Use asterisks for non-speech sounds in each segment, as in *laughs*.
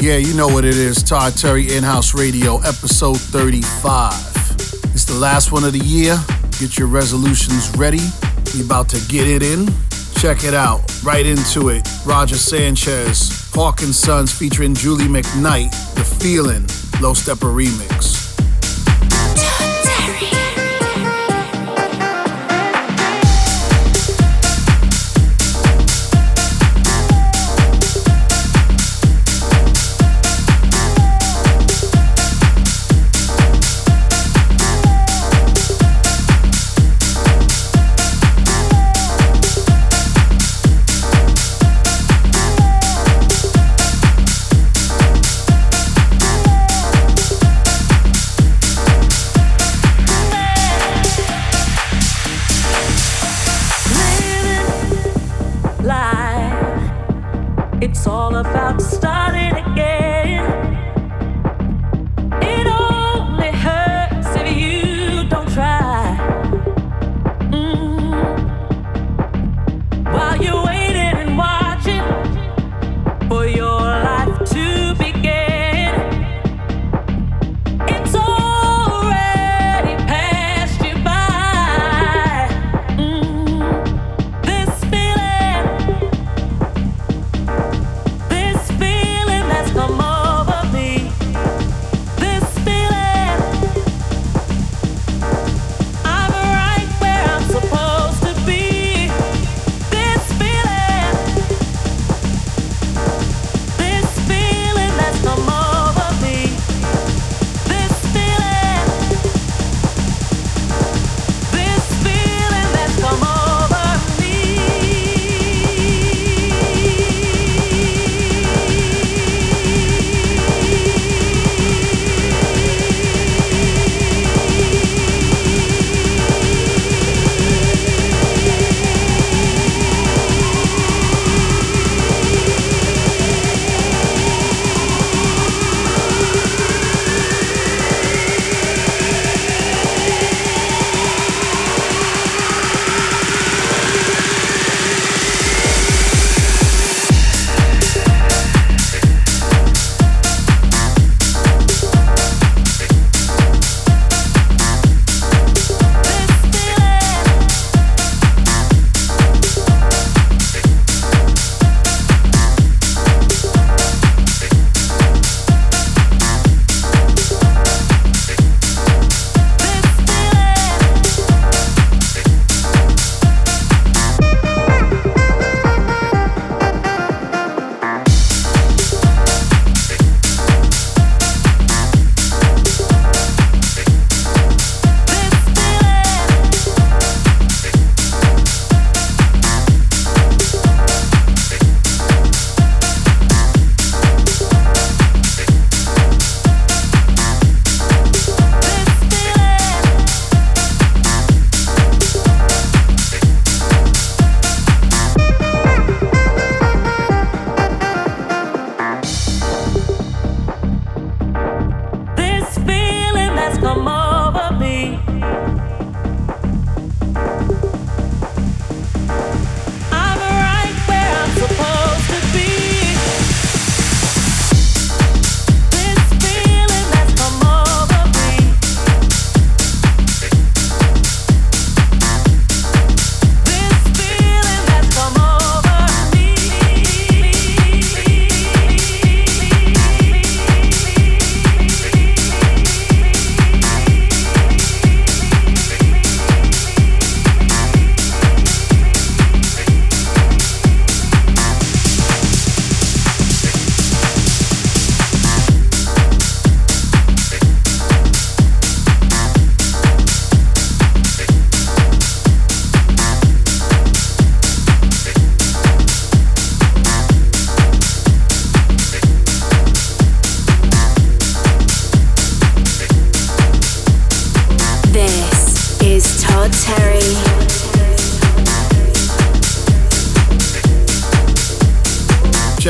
Yeah, you know what it is. Todd Terry In House Radio, episode 35. It's the last one of the year. Get your resolutions ready. We about to get it in. Check it out. Right into it. Roger Sanchez, Hawk and Sons featuring Julie McKnight. The Feeling, Low Steppa remix.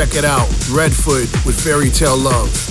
Check it out. Redfoot with Fairy Tale Love.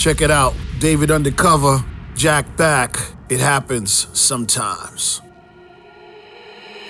Check it out. David Undercover, Jack Back. It happens sometimes.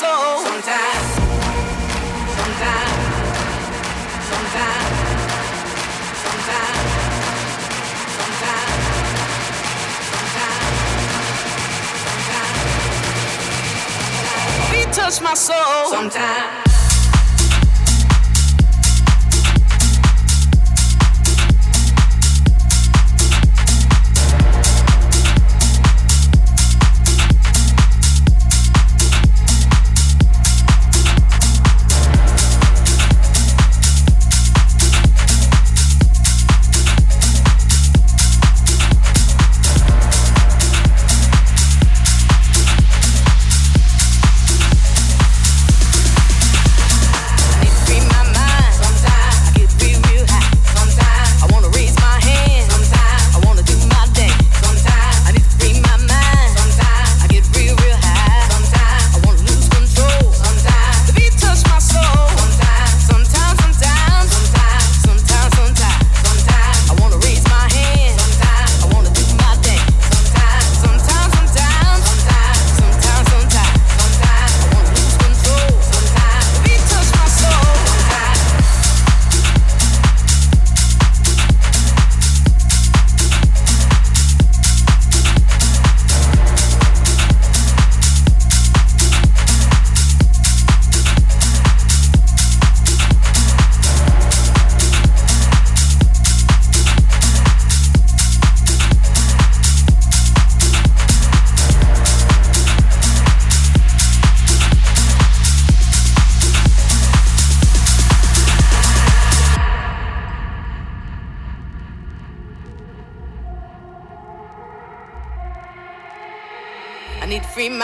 soul. Sometimes, sometimes, sometimes, sometimes, sometimes, sometimes, sometimes. touch my soul. Sometimes.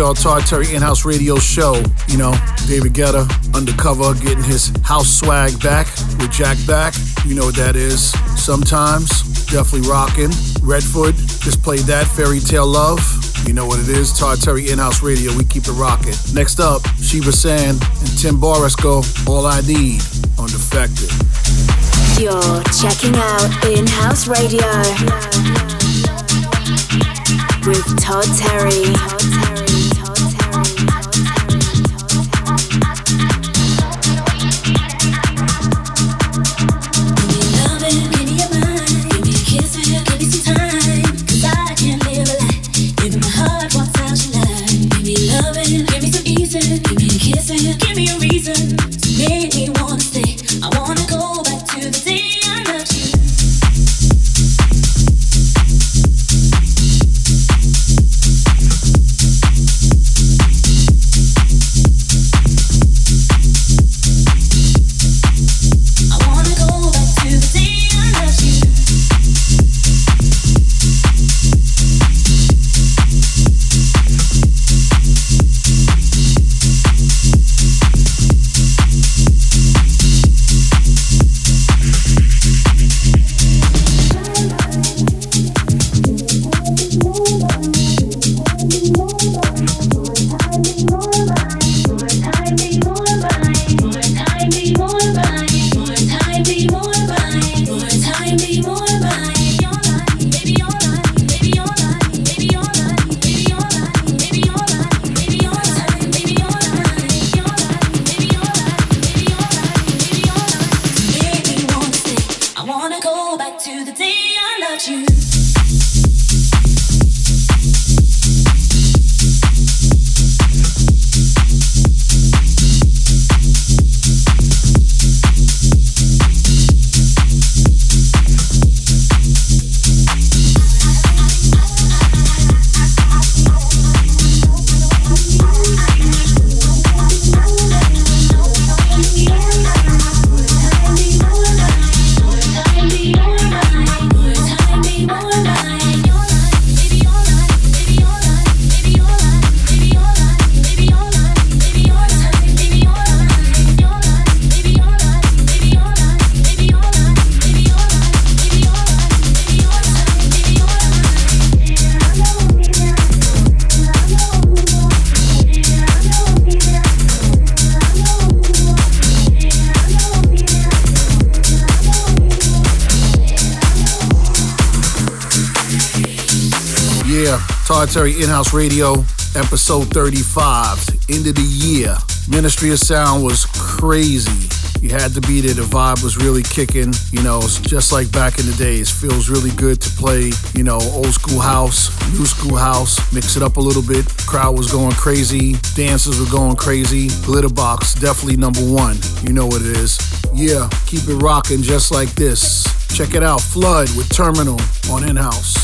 Y'all. Todd Terry in-house radio show. You know, David Guetta undercover, getting his house swag back with Jack Back. You know what that is. Sometimes definitely rocking. Redfoot just played that Fairy Tale Love. You know what it is. Todd Terry in-house radio. We keep it rocking. Next up, Shiba San and Tim Baresko. All I Need on Defected. You're checking out in-house radio with Todd Terry. Terry In-House Radio, episode 35, end of the year. Ministry of Sound was crazy. You had to be there. The vibe was really kicking. You know, it's just like back in the days. Feels really good to play, you know, old school house, new school house, mix it up a little bit. Crowd was going crazy. Dancers were going crazy. Glitterbox, definitely number one. You know what it is. Yeah, keep it rocking just like this. Check it out, Flood with Terminal on In House.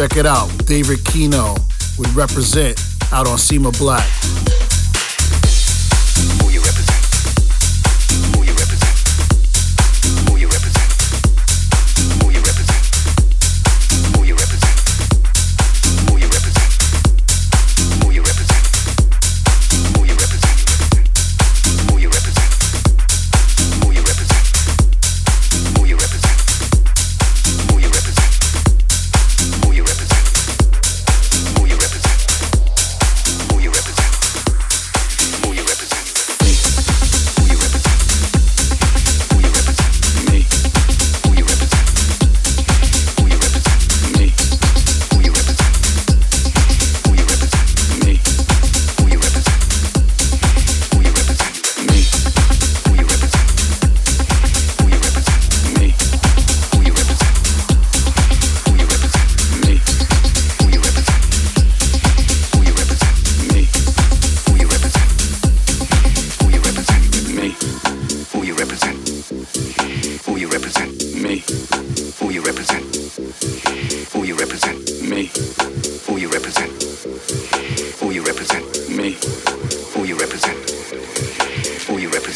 Check it out. David Kino would represent out on SEMA Black.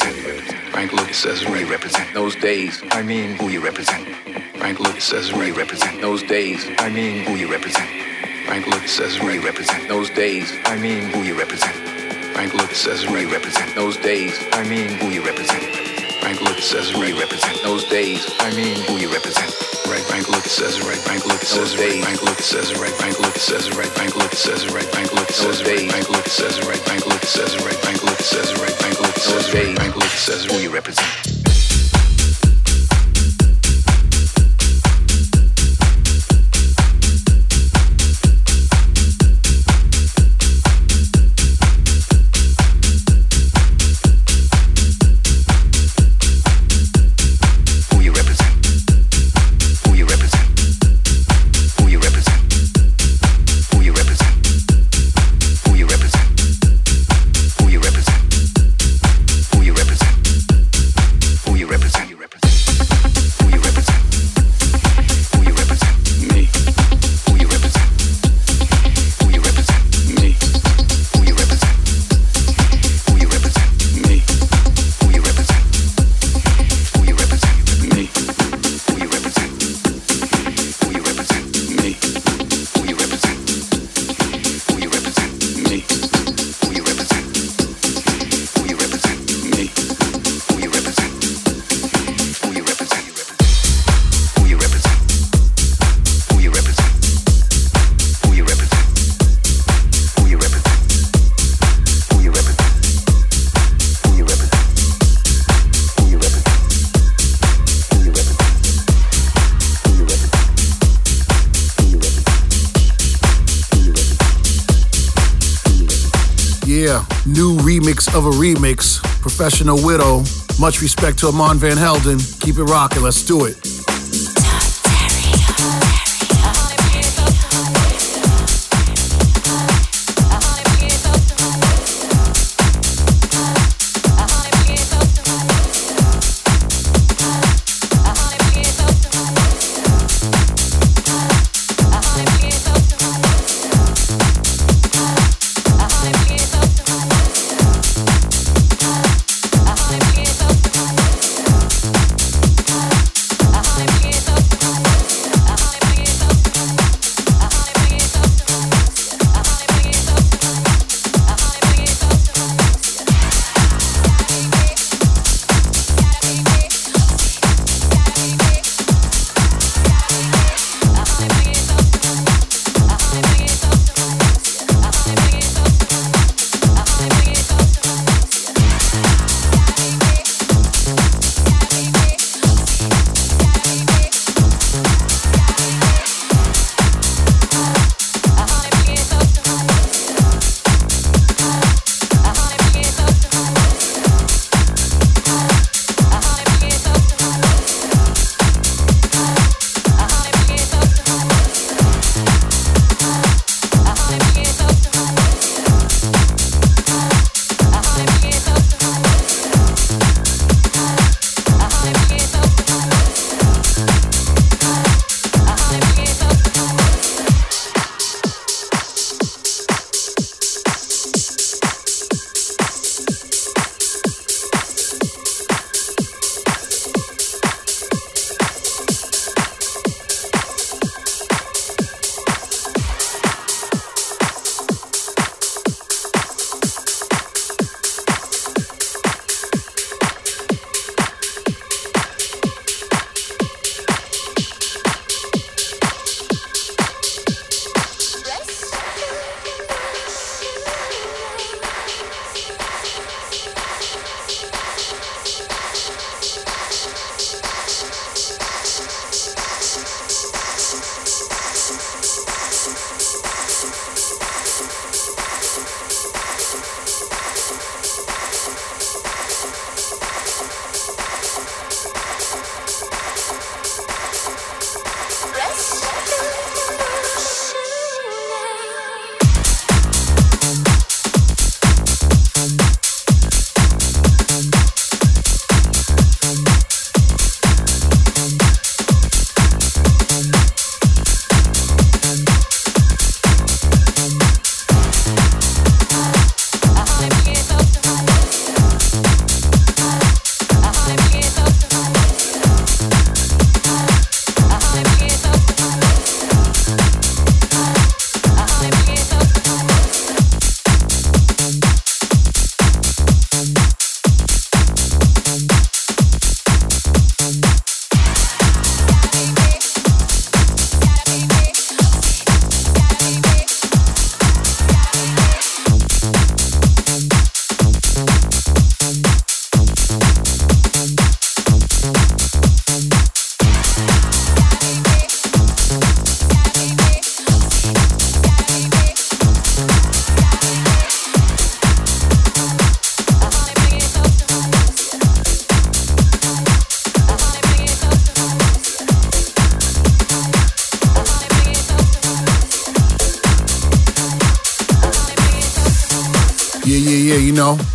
represent? Frank Lucas who you represent those days. I mean, who you represent? Frank Lucas who you represent those days. I mean, who you represent? Frank Lucas as Ray represent those days. I mean, who you represent? Frank Lucas as Ray represent those days. I mean, who you represent? bank, look, it says right represent. Those days, I mean, who you represent. Right bank, look, it says right bank, look, it says right bank, look, it says right bank, look, it says right bank, look, it says right bank, look, it says right bank, look, it says right bank, look, it says right bank, look, it says right bank, look, it says right bank, look, it says right bank, look, it says who Right? represent. New remix of a remix, Professional Widow. Much respect to Armand Van Helden. Keep it rocking, let's do it.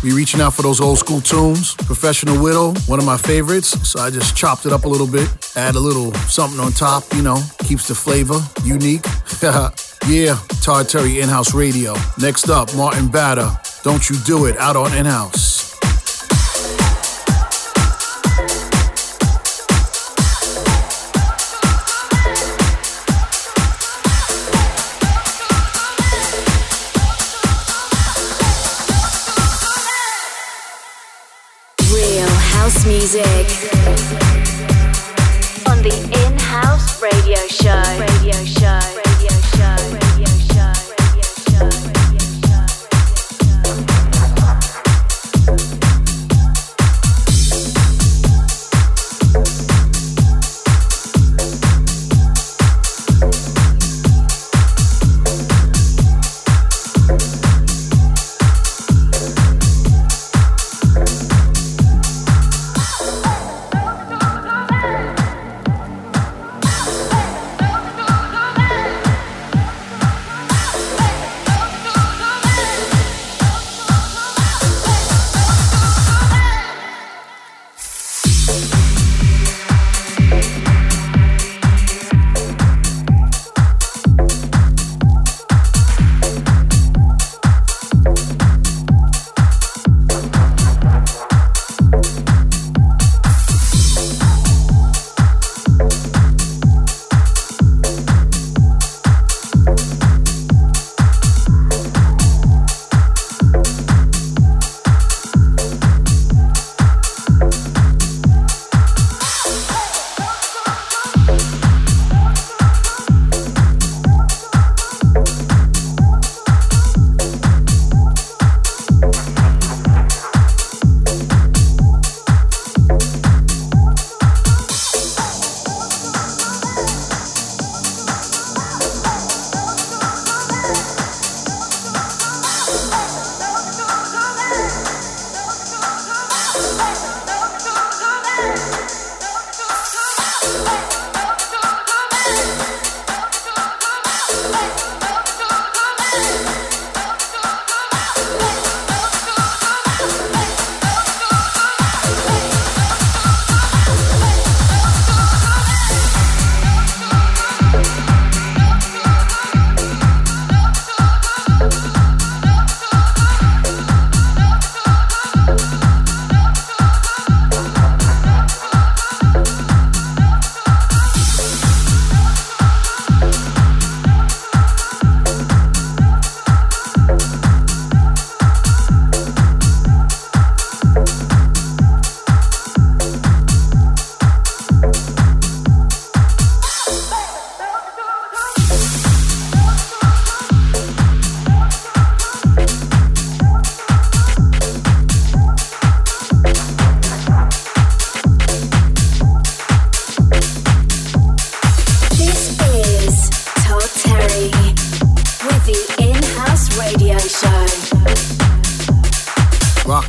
Be reaching out for those old school tunes. Professional Widow, one of my favorites. So I just chopped it up a little bit, add a little something on top, you know, keeps the flavor unique. *laughs* yeah, Todd Terry In House Radio. Next up, Martin Batter. Don't You Do It out on In House. Music.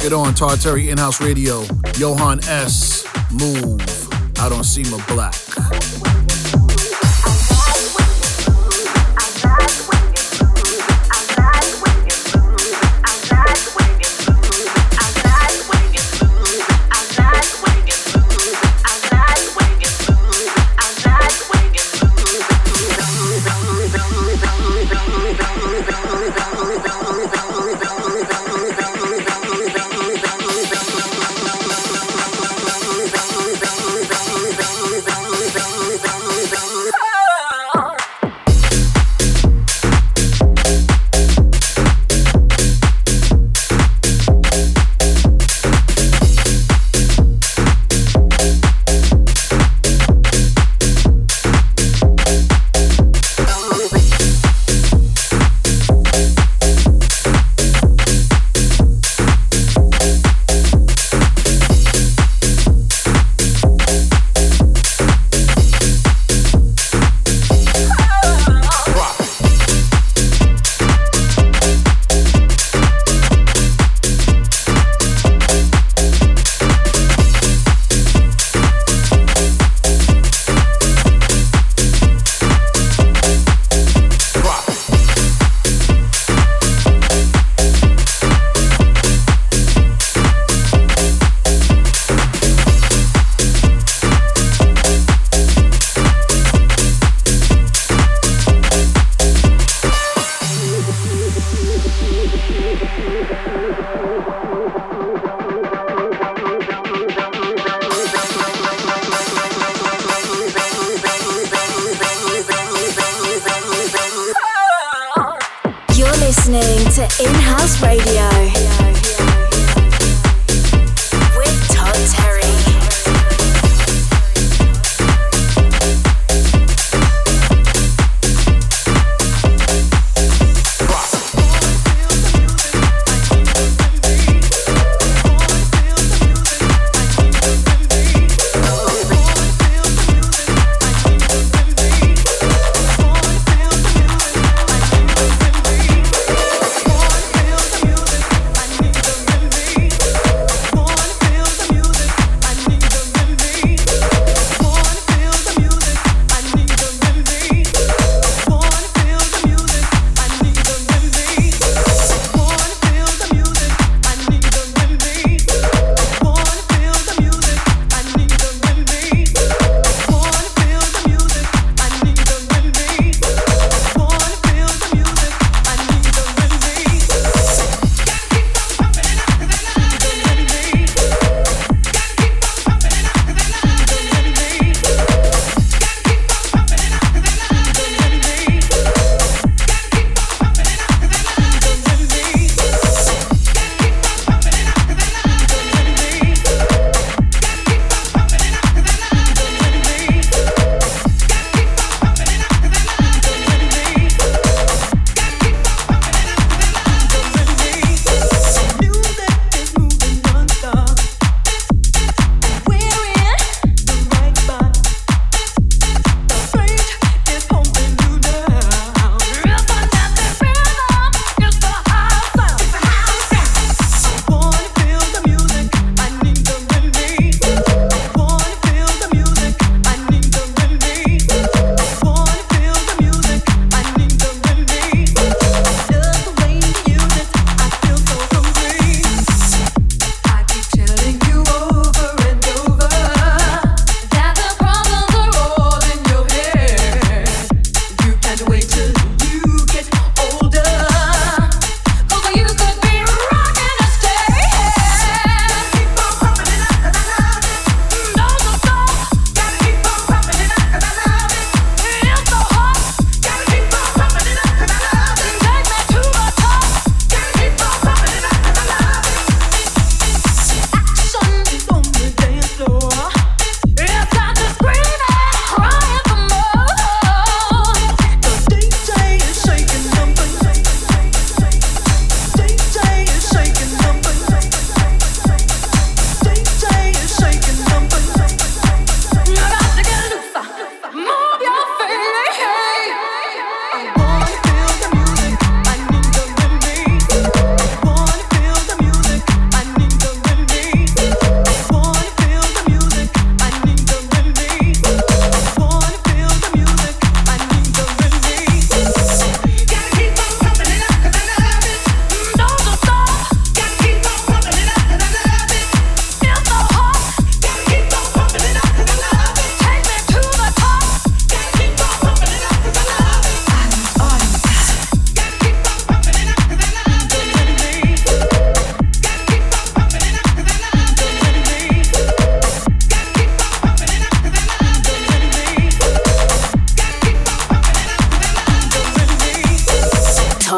Todd Terry In House Radio, Johan S. Move I don't see my Black. listening to In House Radio.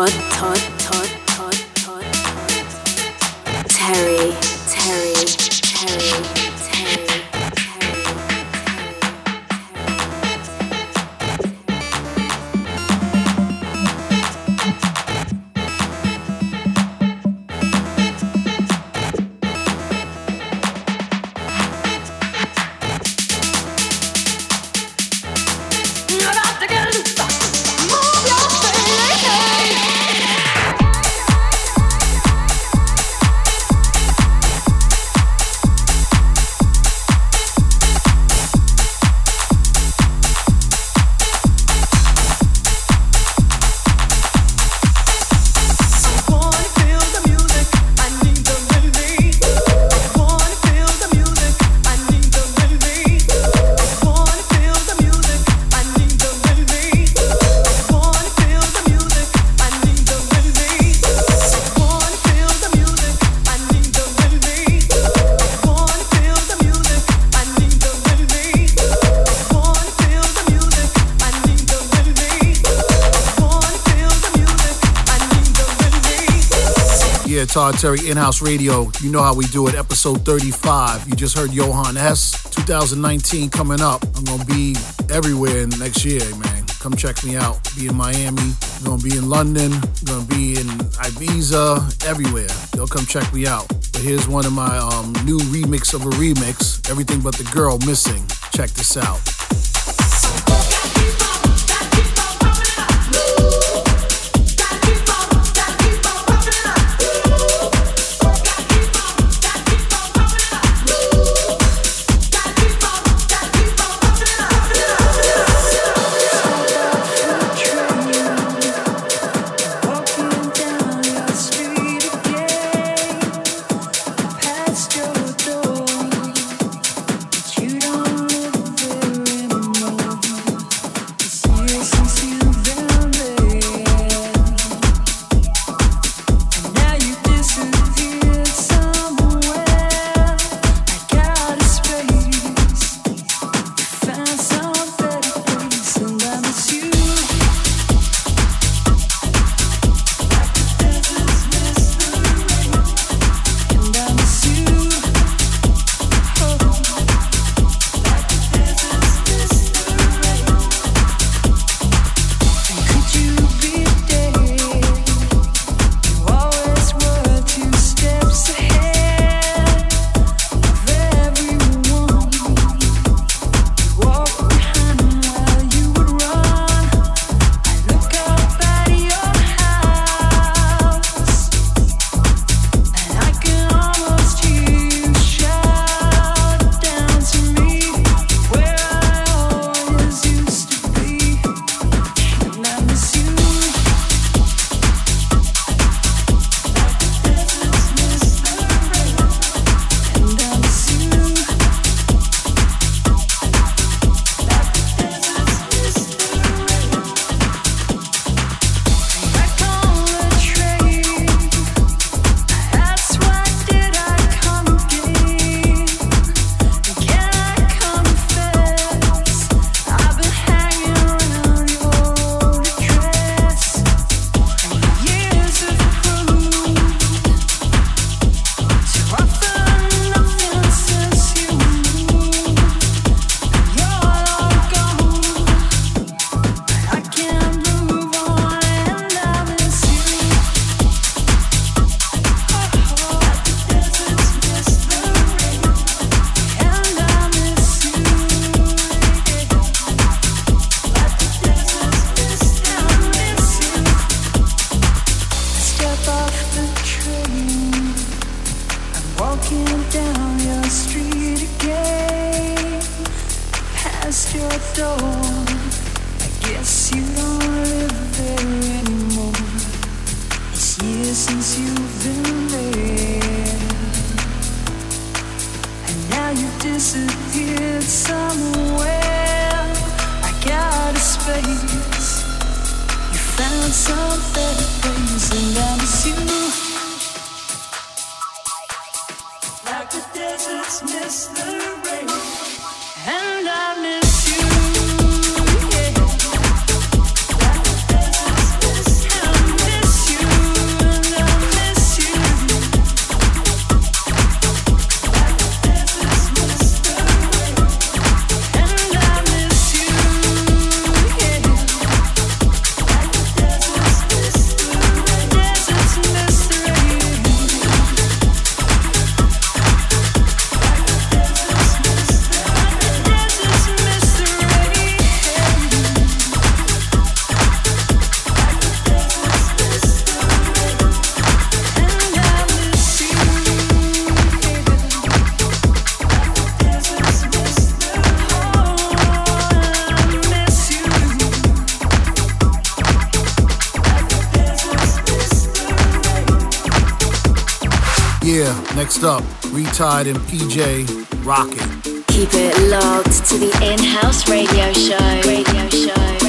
Todd, Todd. Todd Terry In-House Radio. You know how we do it. Episode 35. You just heard Johan S. 2019 coming up. I'm gonna be everywhere next year, man. Come check me out. Be in Miami. I'm gonna be in London. I'm gonna be in Ibiza. Everywhere. They'll come check me out. But here's one of my um, new remix of a remix. Everything but the girl missing. Check this out. Next up, Retied and PJ Rocket. Keep it locked to the in-house radio show. Radio show.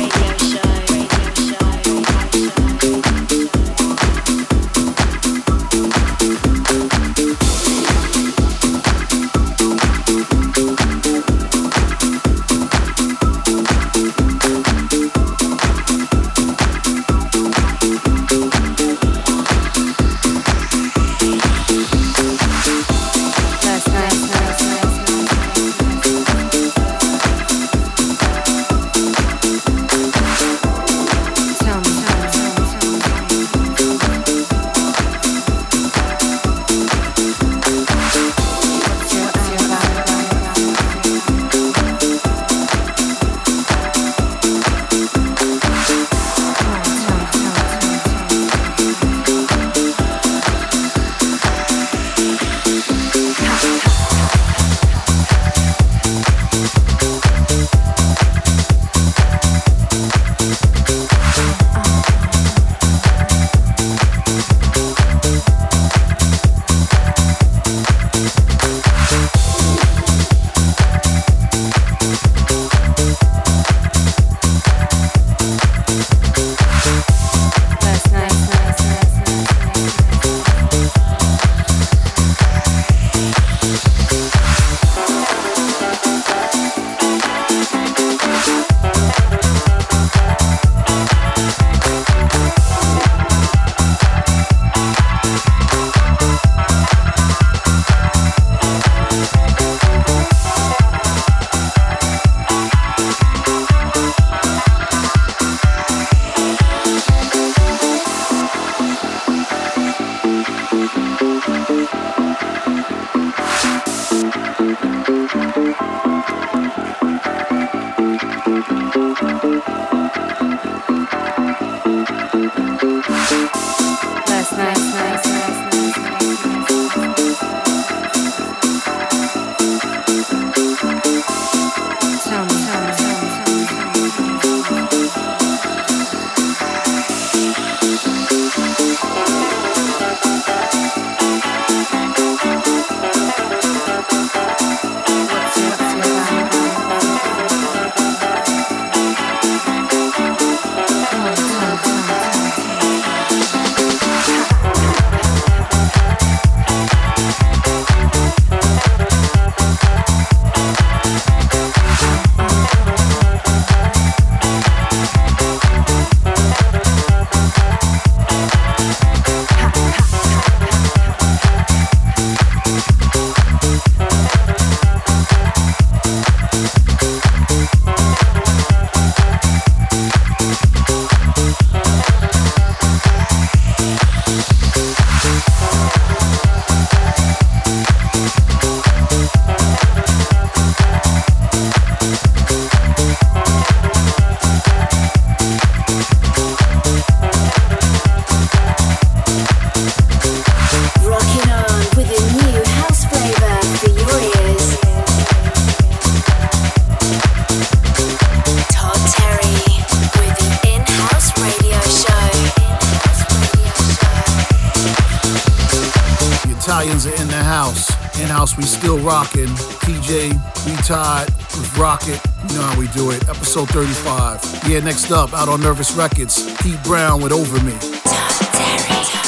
In-house. We still rocking. PJ, we tied with Rocket. You know how we do it. Episode 35. Yeah, next up, out on Nervous Records, Pete Brown with Over Me.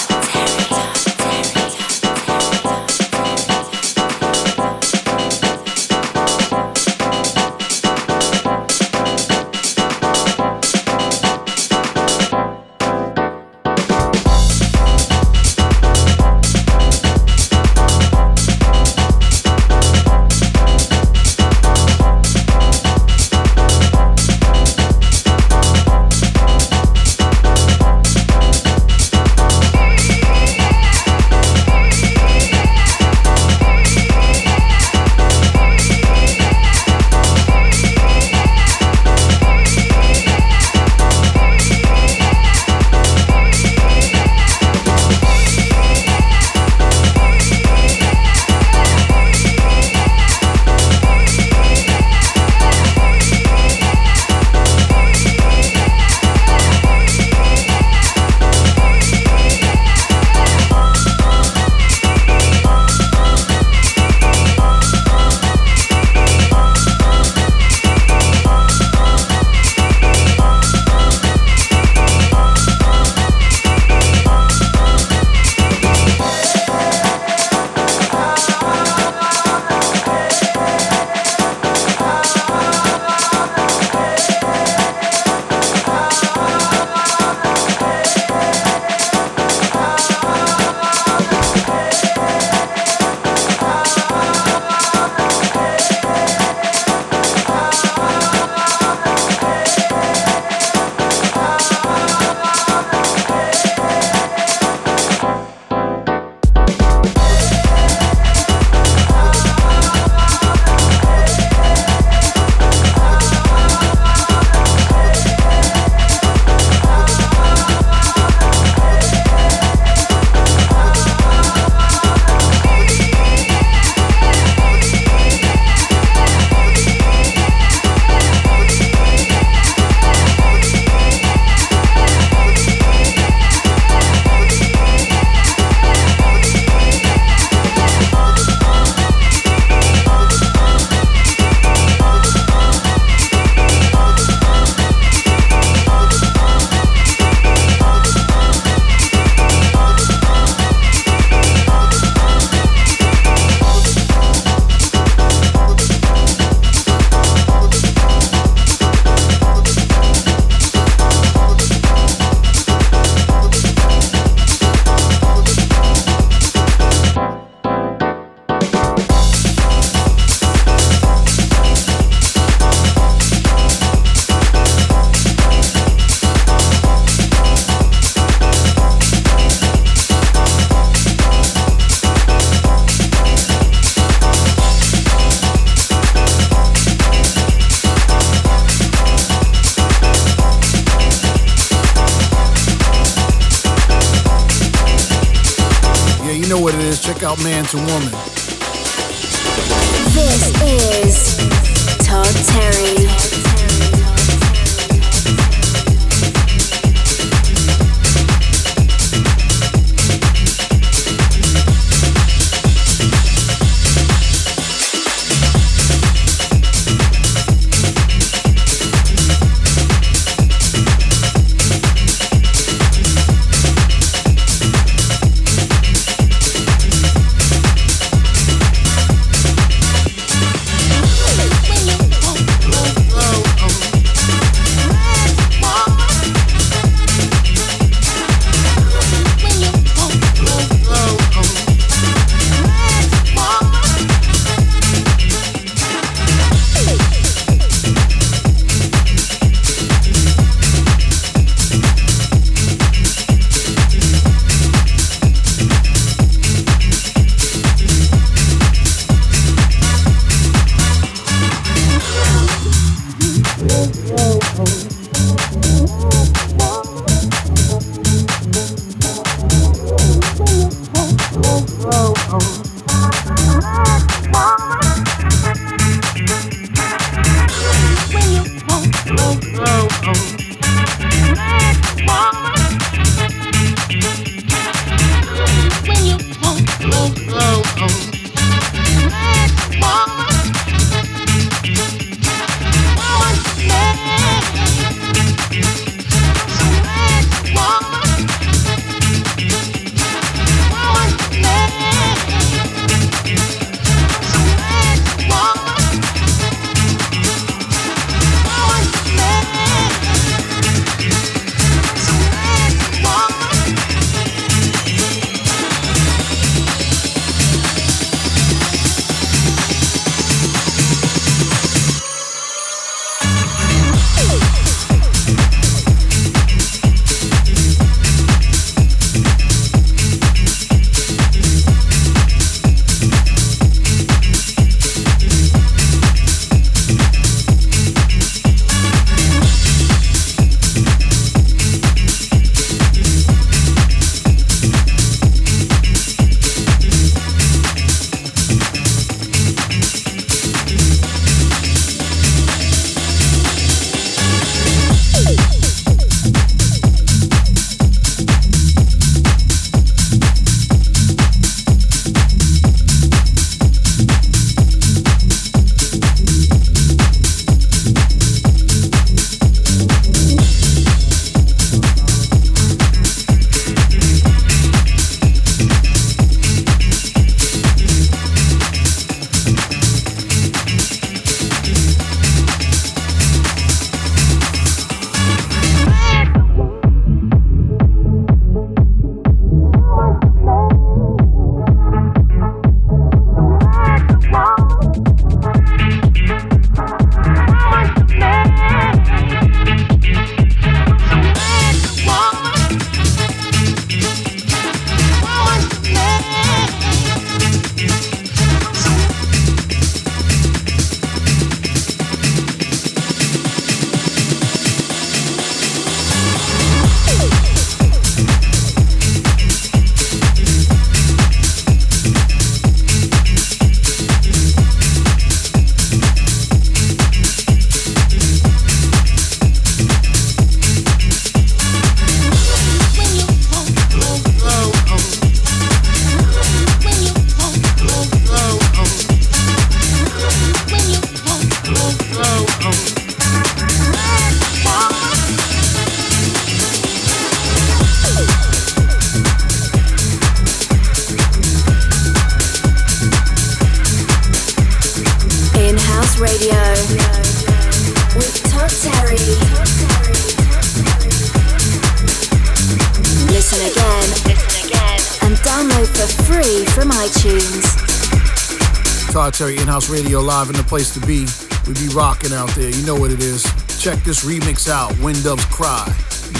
In-House Radio live in the place to be. We be rocking out there. You know what it is. Check this remix out. When Doves Cry.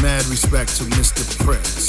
Mad respect to Mr. Prince.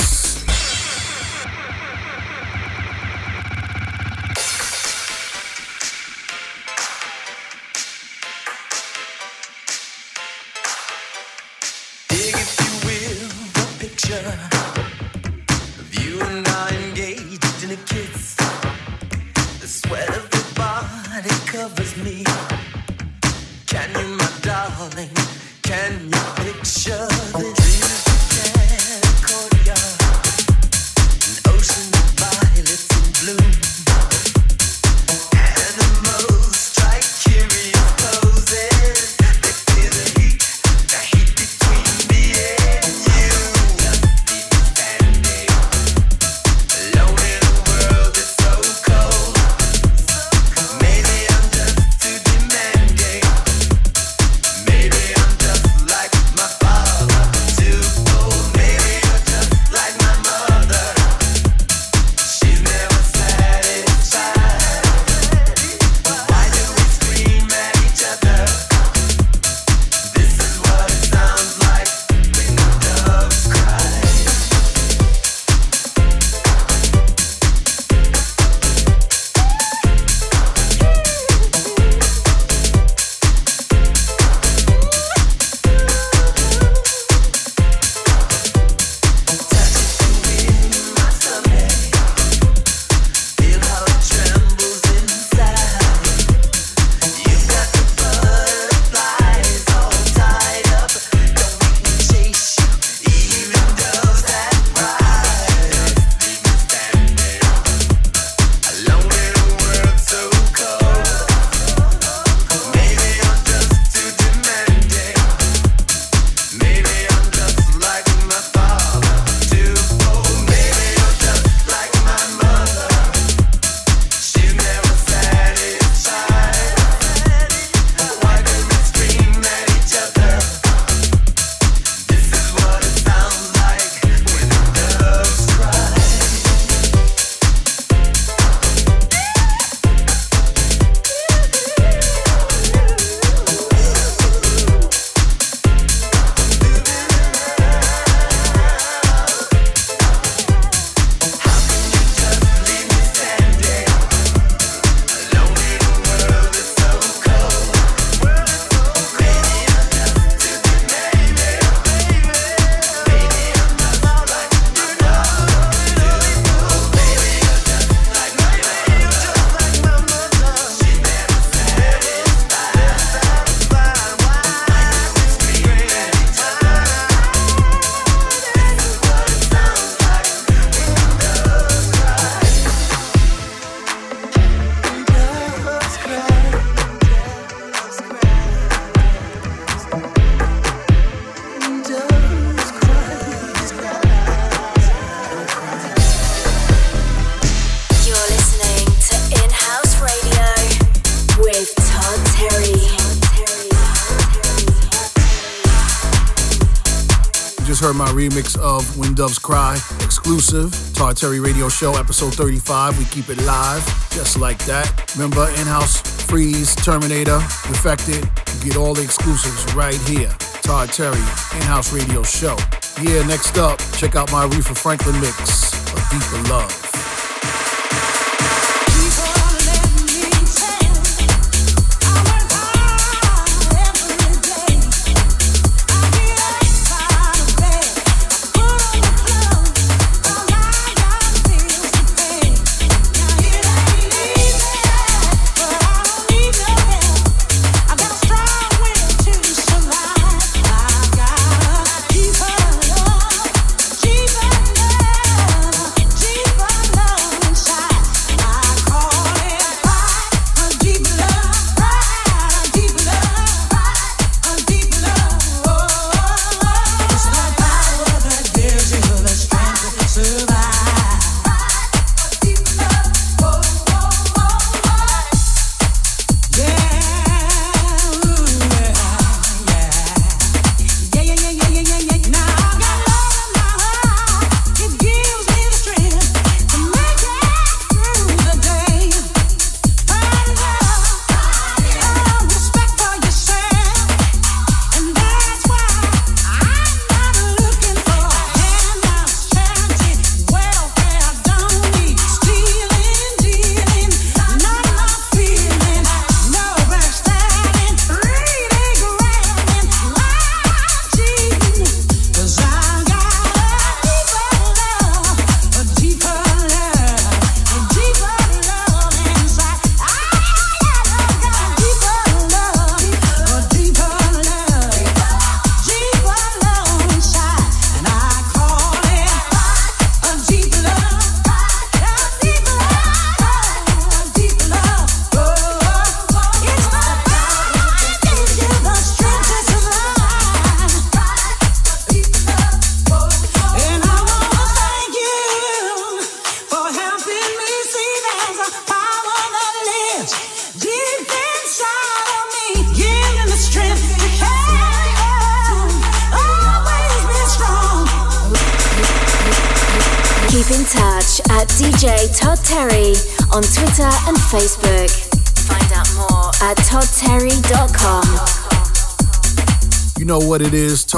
Remix of When Doves Cry, exclusive, Todd Terry Radio Show, episode 35. We keep it live, just like that. Remember, in-house, Freeze, Terminator, Defected. You get all the exclusives right here. Todd Terry, in-house radio show. Yeah, next up, check out my Aretha Franklin mix of Deeper Love.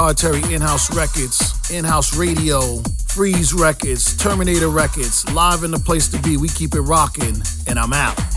Is In House Records, In House Radio, Freeze Records, Terminator Records, live in the place to be. We keep it rocking, and I'm out.